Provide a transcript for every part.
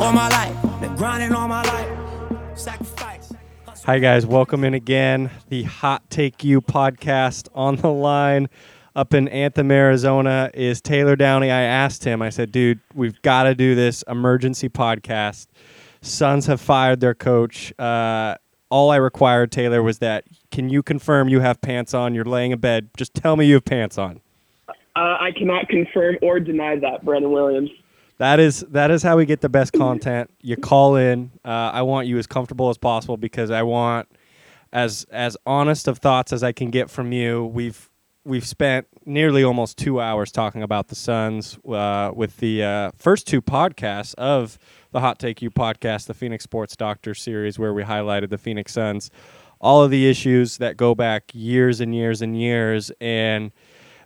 all my life. Been grinding all my life. Sacrifice. Hi, guys. Welcome in again. The Hot Take You podcast on the line up in Anthem, Arizona is Taylor Downey. I asked him, I said, dude, we've got to do this emergency podcast. Suns have fired their coach. Uh, all I required, Taylor, was that can you confirm you have pants on? You're laying in bed. Just tell me you have pants on. Uh, I cannot confirm or deny that, Brandon Williams. That is that is how we get the best content. You call in. Uh, I want you as comfortable as possible because I want as as honest of thoughts as I can get from you. We've we've spent nearly almost two hours talking about the Suns uh, with the uh, first two podcasts of the Hot Take You podcast, the Phoenix Sports Doctor series, where we highlighted the Phoenix Suns, all of the issues that go back years and years and years, and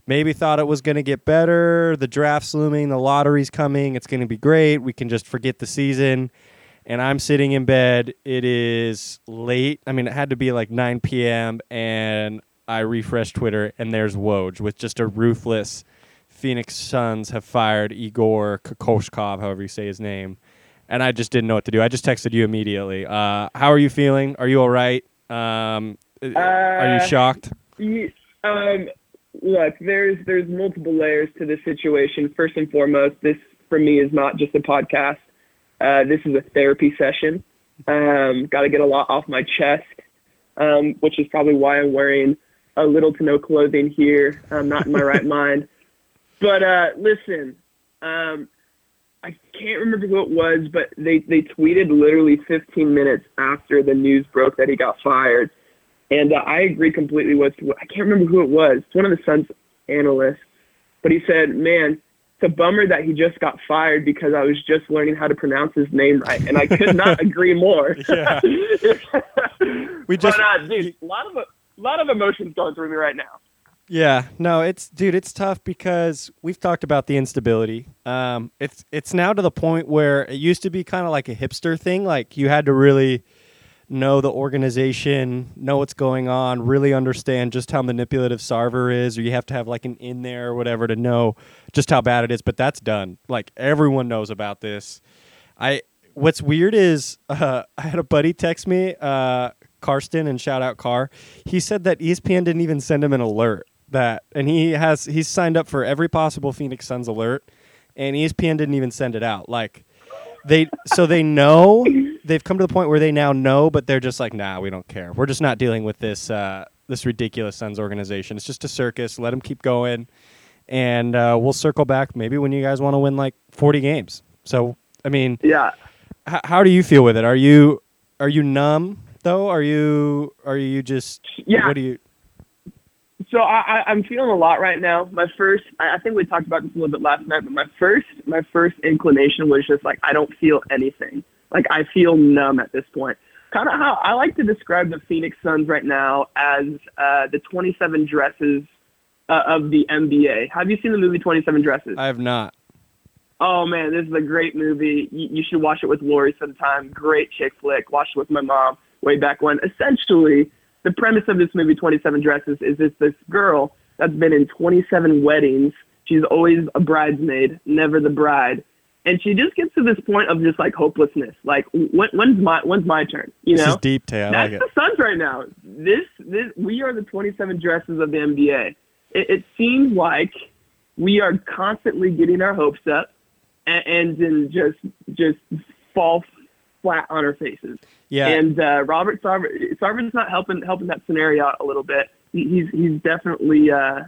maybe thought it was going to get better. The draft's looming, the lottery's coming, it's going to be great. We can just forget the season. And I'm sitting in bed. It is late. I mean, it had to be like 9 p.m. And I refresh Twitter, and there's Woj with just a ruthless Phoenix Suns have fired Igor Kokoskov, however you say his name. And I just didn't know what to do. I just texted you immediately. Uh, how are you feeling? Are you all right? Um, uh, are you shocked? You, um, look, there's there's multiple layers to this situation. First and foremost, this for me is not just a podcast. Uh, this is a therapy session. Um, Got to get a lot off my chest, um, which is probably why I'm wearing a little to no clothing here. I'm not in my right mind. But uh, listen, um, I can't remember who it was, but they, they tweeted literally 15 minutes after the news broke that he got fired. And uh, I agree completely with, I can't remember who it was. It's one of the Suns analysts. But he said, man, it's a bummer that he just got fired because I was just learning how to pronounce his name right. And I could not agree more. Yeah. We just- but, uh, dude, a lot of, a lot of emotions going through me right now. Yeah, no, it's dude, it's tough because we've talked about the instability. Um, it's it's now to the point where it used to be kind of like a hipster thing, like you had to really know the organization, know what's going on, really understand just how manipulative Sarver is, or you have to have like an in there or whatever to know just how bad it is. But that's done. Like everyone knows about this. I what's weird is uh, I had a buddy text me, uh, Karsten, and shout out Car. He said that ESPN didn't even send him an alert that, and he has he's signed up for every possible Phoenix Suns alert, and ESPN didn't even send it out. Like they, so they know they've come to the point where they now know, but they're just like, nah, we don't care. We're just not dealing with this uh, this ridiculous Suns organization. It's just a circus. Let them keep going, and uh, we'll circle back maybe when you guys want to win like forty games. So I mean, Yeah. H- how do you feel with it? Are you are you numb though? Are you are you just Yeah. What do you? So I, I, I'm feeling a lot right now. My first, I I think we talked about this a little bit last night, but my first, my first inclination was just like I don't feel anything. Like I feel numb at this point. Kind of how I like to describe the Phoenix Suns right now as uh, the 27 dresses uh, of the NBA. Have you seen the movie 27 Dresses? I have not. Oh man, this is a great movie. You, you should watch it with Lori sometime. Great chick flick. Watched it with my mom way back when. Essentially, the premise of this movie, 27 Dresses, is this this girl that's been in 27 weddings. She's always a bridesmaid, never the bride, and she just gets to this point of just like hopelessness. Like, when, when's my when's my turn? You This know, is deep, Tay. That's like the Suns right now. This, this, we are the 27 dresses of the NBA. It, it seems like we are constantly getting our hopes up and, and then just, just fall flat on our faces. Yeah, And uh, Robert Sarver, Sarver's not helping helping that scenario out a little bit. He, he's he's definitely uh,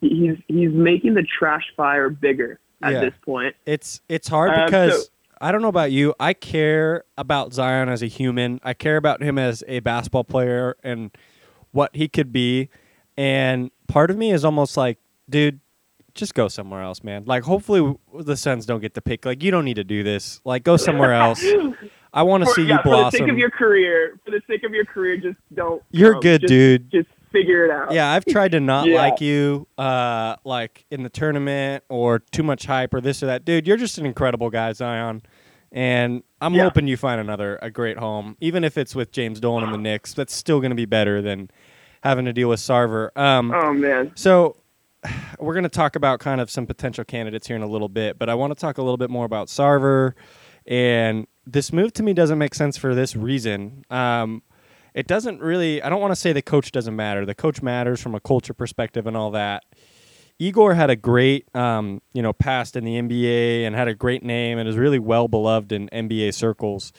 he's he's making the trash fire bigger at Yeah. this point. it's it's hard Um, because so- I don't know about you. I care about Zion as a human. I care about him as a basketball player and what he could be. And part of me is almost like, dude, just go somewhere else, man. Like, hopefully the Suns don't get the pick. Like, you don't need to do this. Like, go somewhere else. I want to see yeah, you for the sake of your career, for the sake of your career, just don't. You're um, good, just- dude. Just figure it out. Yeah, I've tried to not Yeah. like you, uh, like in the tournament or too much hype or this or that. Dude, you're just an incredible guy, Zion. And I'm Yeah. hoping you find another a great home, even if it's with James Dolan and the Knicks. That's still going to be better than having to deal with Sarver. Um, Oh man. so we're going to talk about kind of some potential candidates here in a little bit, but I want to talk a little bit more about Sarver And this move to me doesn't make sense for this reason. Um, it doesn't really. I don't want to say the coach doesn't matter. The coach matters from a culture perspective and all that. Igor had a great, um, you know, past in the NBA and had a great name and is really well beloved in NBA circles.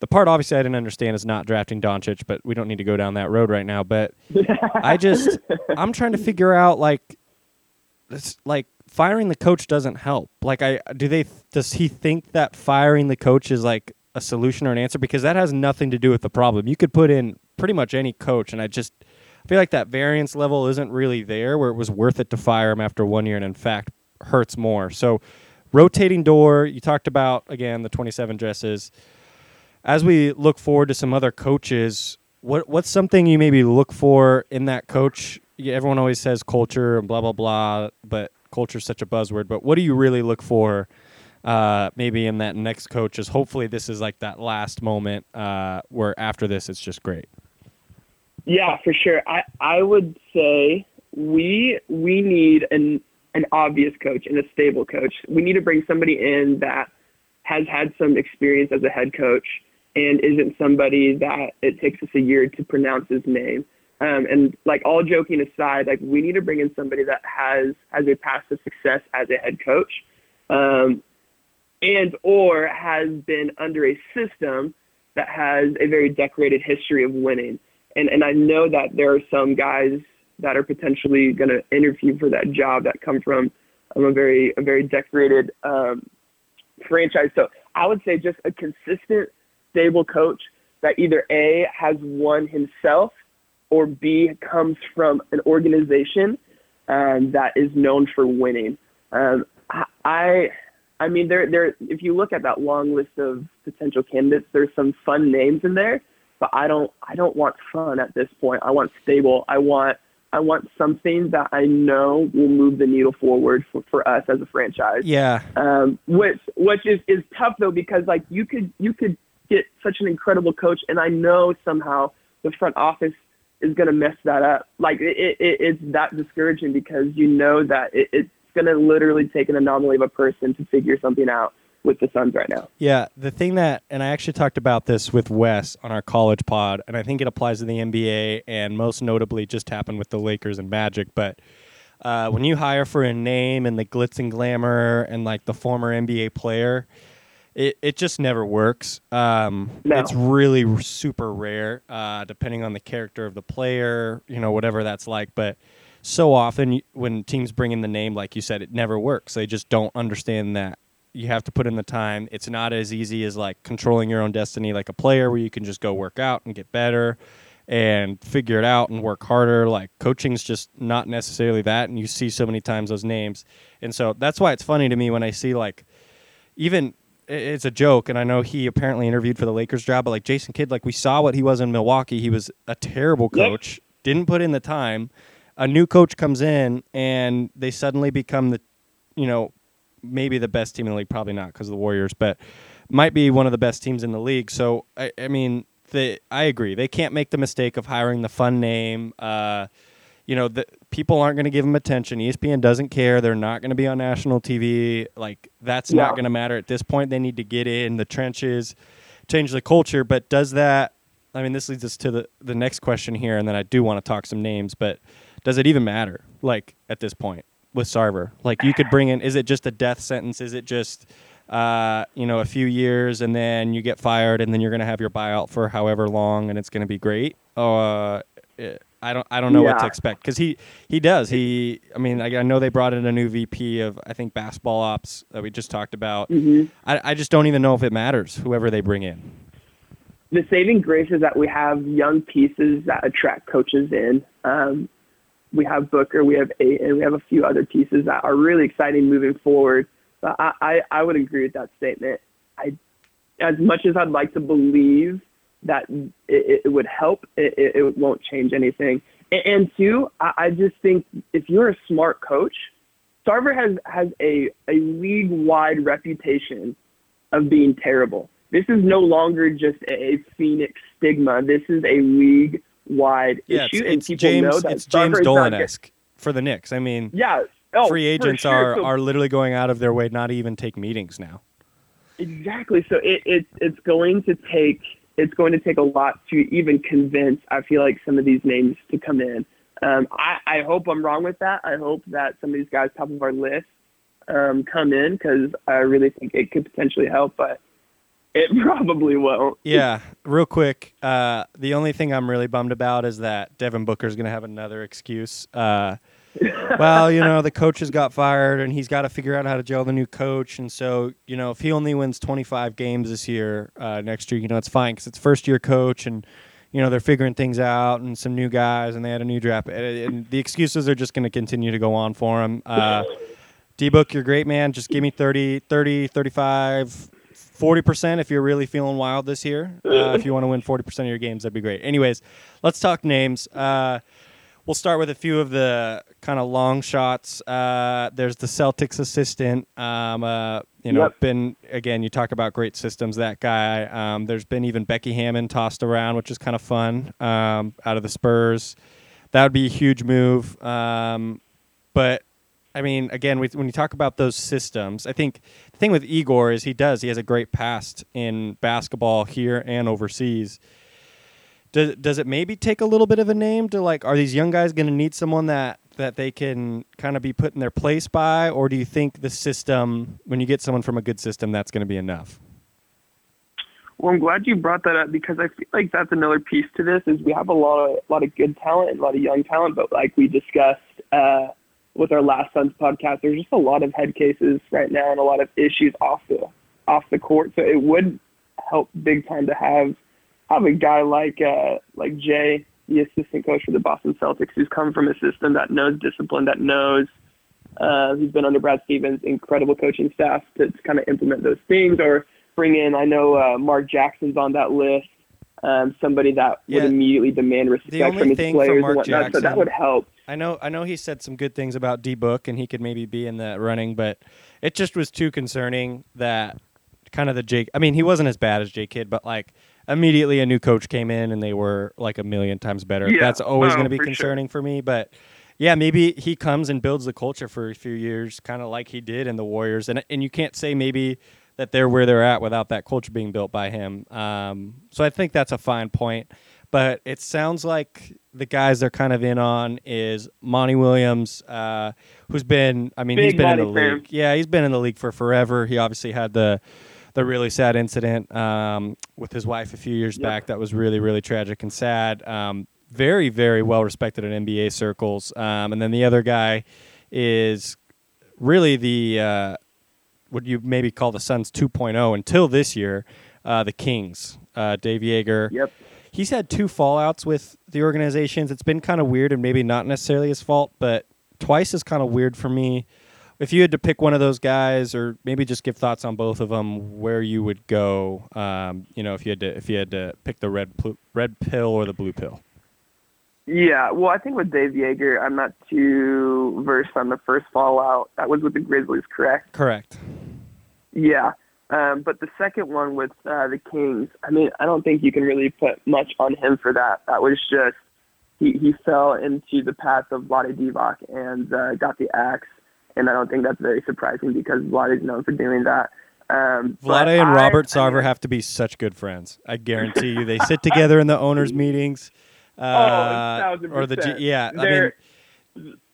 The part obviously I didn't understand is not drafting Doncic, but we don't need to go down that road right now. But I just I'm trying to figure out like this like firing the coach doesn't help. Like I do they does he think that firing the coach is like a solution or an answer because that has nothing to do with the problem. You could put in pretty much any coach and I just I feel like that variance level isn't really there where it was worth it to fire him after one year and in fact hurts more. So rotating door, you talked about again the 27 dresses as we look forward to some other coaches, what what's something you maybe look for in that coach? Everyone always says culture and blah blah blah, but culture is such a buzzword. But what do you really look for? Uh, maybe in that next coach is hopefully this is like that last moment uh, where after this it's just great. Yeah, for sure. I I would say we we need an an obvious coach and a stable coach. We need to bring somebody in that has had some experience as a head coach and isn't somebody that it takes us a year to pronounce his name. Um, and like all joking aside, like we need to bring in somebody that has has a past of success as a head coach, um, and or has been under a system that has a very decorated history of winning. And and I know that there are some guys that are potentially going to interview for that job that come from um, a very a very decorated um, franchise. So I would say just a consistent stable coach that either A has won himself or B comes from an organization um, that is known for winning. Um, I, I mean, there, there. If you look at that long list of potential candidates, there's some fun names in there, but I don't, I don't want fun at this point. I want stable. I want, I want something that I know will move the needle forward for, for us as a franchise. Yeah. Um, which, which is is tough though because like you could, you could get such an incredible coach, and I know somehow the front office is going to mess that up. Like it, it, it's that discouraging because you know that it, it's going to literally take an anomaly of a person to figure something out with the Suns right now. Yeah, the thing that, and I actually talked about this with Wes on our college pod, and I think it applies to the NBA, and most notably just happened with the Lakers and Magic. But uh, when you hire for a name and the glitz and glamour and like the former NBA player, it, it just never works. Um, No. It's really super rare, uh, depending on the character of the player, you know, whatever that's like. But so often when teams bring in the name, like you said, it never works. They just don't understand that you have to put in the time. It's not as easy as like controlling your own destiny like a player where you can just go work out and get better and figure it out and work harder. Like coaching's just not necessarily that. And you see so many times those names. And so that's why it's funny to me when I see like even it's a joke, and I know he apparently interviewed for the Lakers job, but like Jason Kidd, like we saw what he was in Milwaukee. He was a terrible Yep. coach, didn't put in the time. A new coach comes in, and they suddenly become the, you know, maybe the best team in the league. Probably not because of the Warriors, but might be one of the best teams in the league. So I, I mean, the I agree. They can't make the mistake of hiring the fun name. Uh, you know, the people aren't going to give them attention. ESPN doesn't care. They're not going to be on national TV. Like that's Yeah. not going to matter at this point. They need to get in the trenches, change the culture. But does that? I mean, this leads us to the the next question here, and then I do want to talk some names. But does it even matter? Like at this point with Sarver, like you could bring in. Is it just a death sentence? Is it just uh, you know, a few years and then you get fired and then you're going to have your buyout for however long and it's going to be great. Uh, eh, I don't, I don't know what to expect because he, he does. He, I mean, I, I know they brought in a new VP of, I think, basketball ops that we just talked about. Mhm. I, I just don't even know if it matters whoever they bring in. the saving grace is that we have young pieces that attract coaches in. Um, we have Booker, we have Ayton, and we have a few other pieces that are really exciting moving forward. But I, I, I would agree with that statement. I, as much as I'd like to believe that it, it would help, it, it, won't change anything. And, and two, I, I just think if you're a smart coach, Sarver has has a a league wide reputation of being terrible. This is no longer just a Phoenix stigma. This is a league wide Yeah, it's, issue, and it's people know James, that it's James Sarver is not Dolan esque for the Knicks. I mean, Yeah. Oh, free agents sure. are, So- are literally going out of their way not to even take meetings now. Exactly. So it, it it's going to take it's going to take a lot to even convince. I feel like some of these names to come in. Um, I, I hope I'm wrong with that. I hope that some of these guys top of our list um, come in because I really think it could potentially help, but it probably won't. Yeah, real quick. Uh, the only thing I'm really bummed about is that Devin Booker's going to have another excuse. Uh, well, you know, the coach has got fired and he's got to figure out how to gel the new coach. And so, you know, if he only wins 25 games this year, uh, next year, you know, it's fine because it's first year coach and, you know, they're figuring things out and some new guys and they had a new draft. And, and the excuses are just going to continue to go on for him. Uh, D Book, you're great, man. Just give me 30, 30, 35, 40% if you're really feeling wild this year. Uh, if you want to win 40% of your games, that'd be great. Anyways, let's talk names. Uh, we'll start with a few of the kind of long shots. Uh, there's the Celtics assistant. Um, uh, you know, Yep. been again. You talk about great systems. That guy. Um, there's been even Becky Hammon tossed around, which is kind of fun. Um, out of the Spurs, that would be a huge move. Um, but I mean, again, when you talk about those systems, I think thing with Igor is he does. He has a great past in basketball here and overseas. Does does it maybe take a little bit of a name to like? Are these young guys going to need someone that that they can kind of be put in their place by, or do you think the system, when you get someone from a good system, that's going to be enough? Well, I'm glad you brought that up because I feel like that's another piece to this is we have a lot of a lot of good talent a lot of young talent, but like we discussed uh, with our last Suns podcast, there's just a lot of head cases right now and a lot of issues off the off the court. So it would help big time to have have a guy like uh, like Jay, the assistant coach for the Boston Celtics, who's come from a system that knows discipline, that knows uh, who's been under Brad Stevens' incredible coaching staff to, to kind of implement those things, or bring in. I know uh, Mark Jackson's on that list. Um, somebody that Yeah. would immediately demand respect from his players and whatnot. So that would help. I know I know he said some good things about D Book and he could maybe be in that running, but it just was too concerning that kind of the Jake I mean, he wasn't as bad as J Kidd, but like immediately a new coach came in and they were like a million times better. Yeah. That's always Oh, going to be for sure. concerning for me, but yeah, maybe he comes and builds the culture for a few years, kind of like he did in the Warriors, and and you can't say maybe that they're where they're at without that culture being built by him. Um, so I think that's a fine point. But it sounds like the guys they're kind of in on is Monty Williams, uh, who's been, I mean, he's been in the fan. league. Yeah, he's been in the league for forever. He obviously had the the really sad incident um, with his wife a few years Yep. back. That was really, really tragic and sad. Um, very, very well respected in NBA circles. Um, and then the other guy is really the uh, what you maybe call the Suns 2.0 until this year, uh, the Kings. Uh, Dave Joerger. Yep. He's had two fallouts with the organizations. It's been kind of weird and maybe not necessarily his fault, but twice is kind of weird for me. If you had to pick one of those guys, or maybe just give thoughts on both of them, where you would go, um, you know, if you had to if you had to pick the red pl- red pill or the blue pill. Yeah, well, I think with Dave Joerger, I'm not too versed on the first fallout. That was with the Grizzlies, correct? Correct. Yeah. Um, but the second one with uh, the Kings, I mean, I don't think you can really put much on him for that. That was just he, he fell into the path of Vlade Divac and uh, got the axe, and I don't think that's very surprising because Vlade is known for doing that. Um, Vlade and I- Robert I mean, Sarver have to be such good friends. I guarantee you, they sit together in the owners' meetings. Uh, Oh, or the G- yeah. I mean, They're-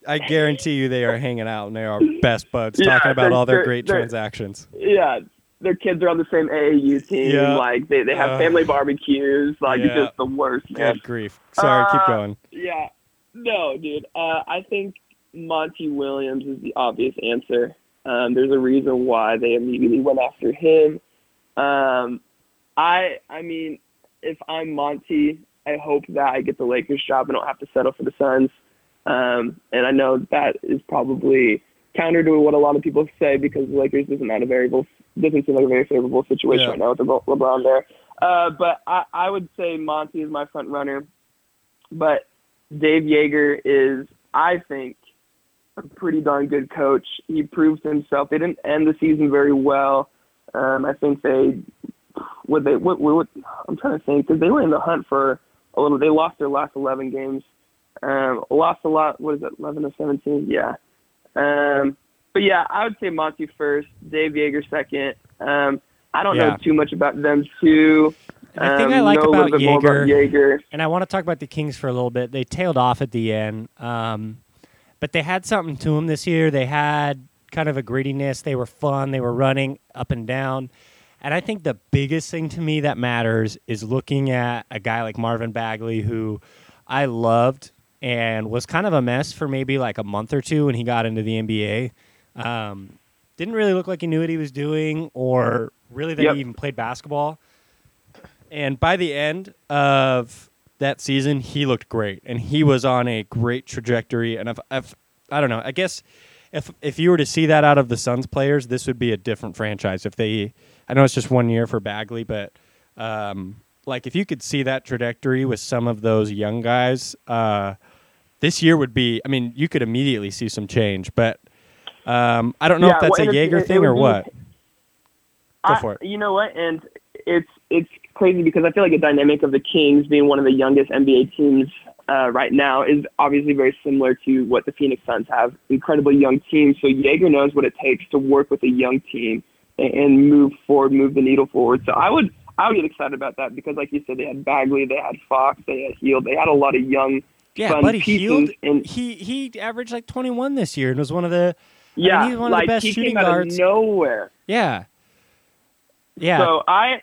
I guarantee you, they are hanging out and they are best buds, Yeah, talking about all their great transactions. yeah, their kids are on the same AAU team. Yeah. Like they, they have Uh, family barbecues. Like it's yeah. just the worst, man. Good grief! Sorry, keep Uh, going. Yeah. No, dude. Uh, I think Monty Williams is the obvious answer. Um, there's a reason why they immediately went after him. Um, I I mean, if I'm Monty, I hope that I get the Lakers job and don't have to settle for the Suns. Um, and I know that is probably counter to what a lot of people say because the Lakers isn't that a variable doesn't seem like a very favorable situation Yeah. right now with Le- LeBron there. Uh, but I, I would say Monty is my front runner. But Dave Joerger is, I think, a pretty darn good coach. He proved himself. They didn't end the season very well. Um, I think they, would they, what, what, I'm trying to think because they were in the hunt for a little. They lost their last 11 games. Um, lost a lot. What is it? 11 or 17? Yeah. Um, but yeah, I would say Monty first, Dave Joerger second. Um, I don't Yeah. know too much about them too. The thing I Um, like know a about little bit more about Joerger. and I want to talk about the Kings for a little bit. They tailed off at the end, um, but they had something to them this year. They had kind of a grittiness. They were fun. They were running up and down. And I think the biggest thing to me that matters is looking at a guy like Marvin Bagley, who I loved and was kind of a mess for maybe like a month or two when he got into the NBA. Um, didn't really look like he knew what he was doing or really that Yep. he even played basketball. And by the end of that season, he looked great, and he was on a great trajectory. And I don't know, I guess if if you were to see that out of the Suns players, this would be a different franchise. If they, I know it's just one year for Bagley, but um, like if you could see that trajectory with some of those young guys, uh, this year would be. I mean, you could immediately see some change, but um, I don't know Yeah, if that's well, a it- Joerger it- it thing would or be- what. Go I- for it. You know what? And it's it's crazy because I feel like a dynamic of the Kings being one of the youngest NBA teams uh, right now is obviously very similar to what the Phoenix Suns have. Incredibly young team. So Joerger knows what it takes to work with a young team and, and move forward, move the needle forward. So I would I would get excited about that because, like you said, they had Bagley, they had Fox, they had Hield, they had a lot of young. Yeah, Buddy Hield, and- he he averaged like 21 this year and was one of the Yeah, he's one of the best shooting guards. nowhere. yeah. Yeah. So I,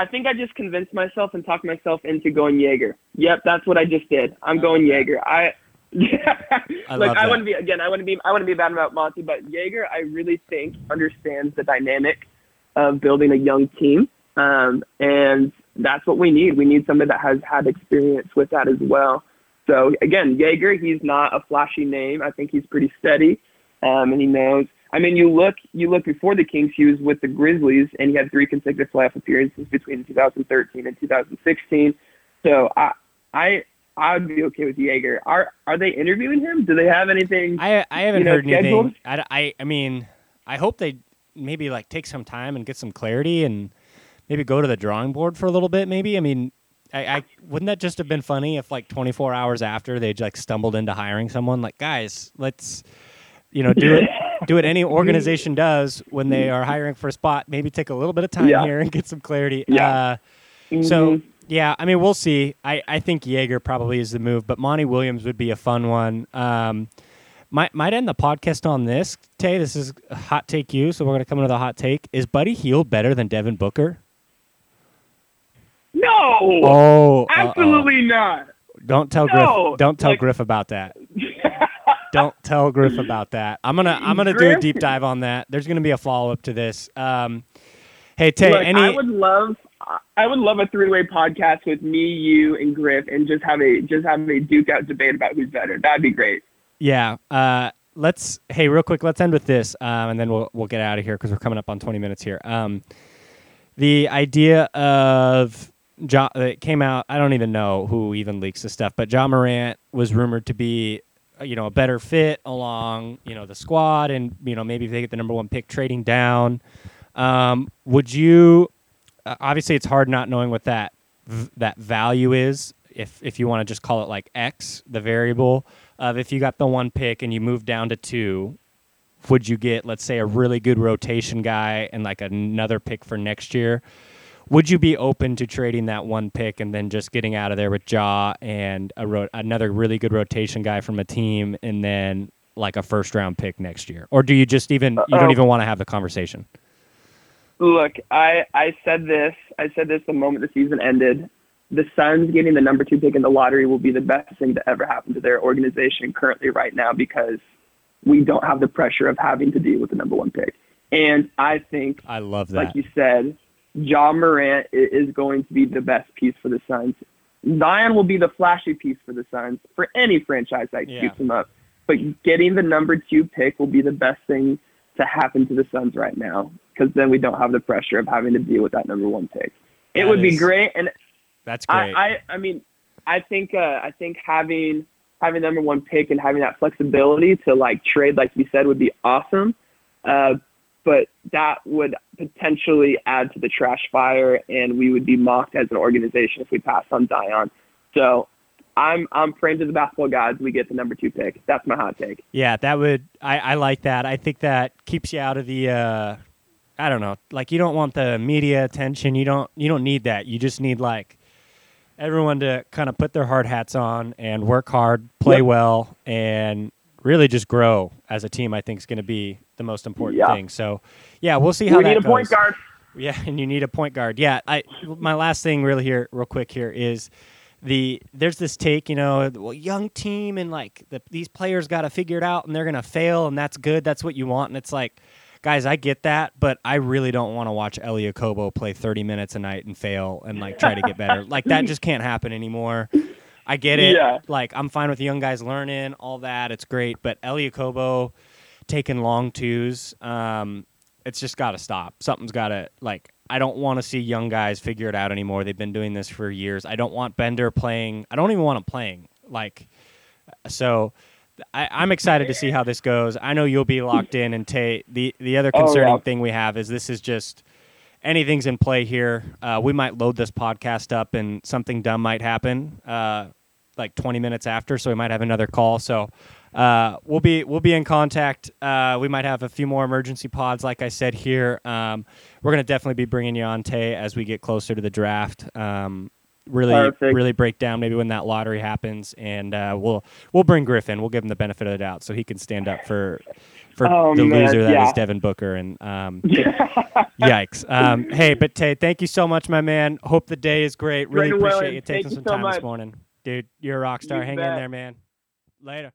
I think I just convinced myself and talked myself into going Joerger. Yep, that's what I just did. I'm going Joerger. I, I like I wouldn't be again. I wouldn't be. I wouldn't be bad about Monty, but Joerger, I really think understands the dynamic of building a young team, um, and that's what we need. We need somebody that has had experience with that as well. So again, Joerger, he's not a flashy name. I think he's pretty steady, um, and he knows. I mean, you look you look before the Kings, he was with the Grizzlies, and he had three consecutive playoff appearances between 2013 and 2016. So I I I would be okay with Joerger. Are are they interviewing him? Do they have anything? I I haven't you know, heard anything. I, I I mean, I hope they maybe like take some time and get some clarity and maybe go to the drawing board for a little bit. Maybe I mean, I, I wouldn't that just have been funny if like 24 hours after they like stumbled into hiring someone like guys, let's you know do it do what any organization does when they are hiring for a spot. Maybe take a little bit of time Yeah. here and get some clarity. Yeah. Uh, so Mhm. yeah, I mean we'll see. I, I think Joerger probably is the move, but Monty Williams would be a fun one. Um, might might end the podcast on this. Tay, this is hot take you, so we're gonna come into the hot take. Is Buddy Hield better than Devin Booker? no, Oh, uh-oh. absolutely not. Don't tell No, Griff. Don't tell like- Griff about that. Don't tell Griff about that. I'm gonna I'm gonna do a deep dive on that. There's gonna be a follow up to this. Um, hey Tay, Look, any I would love I would love a three way podcast with me, you, and Griff, and just have a just have a duke out debate about who's better. That'd be great. Yeah. Uh, let's. Hey, real quick. Let's end with this, um, and then we'll we'll get out of here because we're coming up on 20 minutes here. Um, the idea of Ja it came out. I don't even know who even leaks this stuff, but Ja Morant was rumored to be, you know, a better fit along, you know, the squad, and you know maybe if they get the number one pick, trading down. Um, would you? Uh, obviously, it's hard not knowing what that v- that value is. If if you want to just call it like X, the variable of if you got the one pick and you move down to two, would you get let's say a really good rotation guy and like another pick for next year? Would you be open to trading that one pick and then just getting out of there with Ja and a ro- another really good rotation guy from a team and then like a first round pick next year? Or do you just even you don't even want to have the conversation? Look, I I said this. I said this the moment the season ended. The Suns getting the number two pick in the lottery will be the best thing to ever happen to their organization currently right now because we don't have the pressure of having to deal with the number one pick. And I think I love that. like you said, Ja Morant is going to be the best piece for the Suns. Zion will be the flashy piece for the Suns for any franchise that Yeah. him up. But getting the number two pick will be the best thing to happen to the Suns right now because then we don't have the pressure of having to deal with that number one pick. It That would be great, and That's great. I, I, I mean, I think, uh, I think having having number one pick and having that flexibility to like trade, like you said, would be awesome. Uh, but that would potentially add to the trash fire, and we would be mocked as an organization if we passed on Zion. So, I'm I'm praying to the basketball gods we get the number two pick. That's my hot take. Yeah, that would I, I like that. I think that keeps you out of the uh I don't know, like you don't want the media attention. You don't you don't need that. You just need like everyone to kind of put their hard hats on and work hard, play Yep. well, and really just grow as a team. I think is going to be the most important Yeah. thing. So, yeah, we'll see how we that need a goes. point guard. Yeah, and you need a point guard. Yeah, I my last thing really here, real quick here is the there's this take, you know, well, young team and like the, these players got to figure it out and they're gonna fail and that's good. That's what you want. And it's like, guys, I get that, but I really don't want to watch Elie Okobo play 30 minutes a night and fail and like try to get better. like that just can't happen anymore. I get it. Yeah. Like I'm fine with young guys learning all that. It's great, but Elie Okobo taking long twos. Um, it's just got to stop. Something's got to like. I don't want to see young guys figure it out anymore. They've been doing this for years. I don't want Bender playing. I don't even want him playing. Like, so I, I'm excited to see how this goes. I know you'll be locked in. And Tay, the the other Oh, concerning yeah. thing we have is this is just anything's in play here. Uh, we might load this podcast up and something dumb might happen. Uh, like 20 minutes after, so we might have another call. So uh, we'll be we'll be in contact. Uh, we might have a few more emergency pods, like I said here. Um, we're gonna definitely be bringing you on Tay as we get closer to the draft. Um, really, Perfect. really break down maybe when that lottery happens, and uh, we'll we'll bring Griffin. We'll give him the benefit of the doubt, so he can stand up for for Oh, the man, loser that is yeah. Devin Booker. And um, yikes. Um, hey, but Tay, thank you so much, my man. Hope the day is great. Really appreciate Williams, you taking thank you some so time this morning, dude. You're a rock star. You Hang in there, man. Later.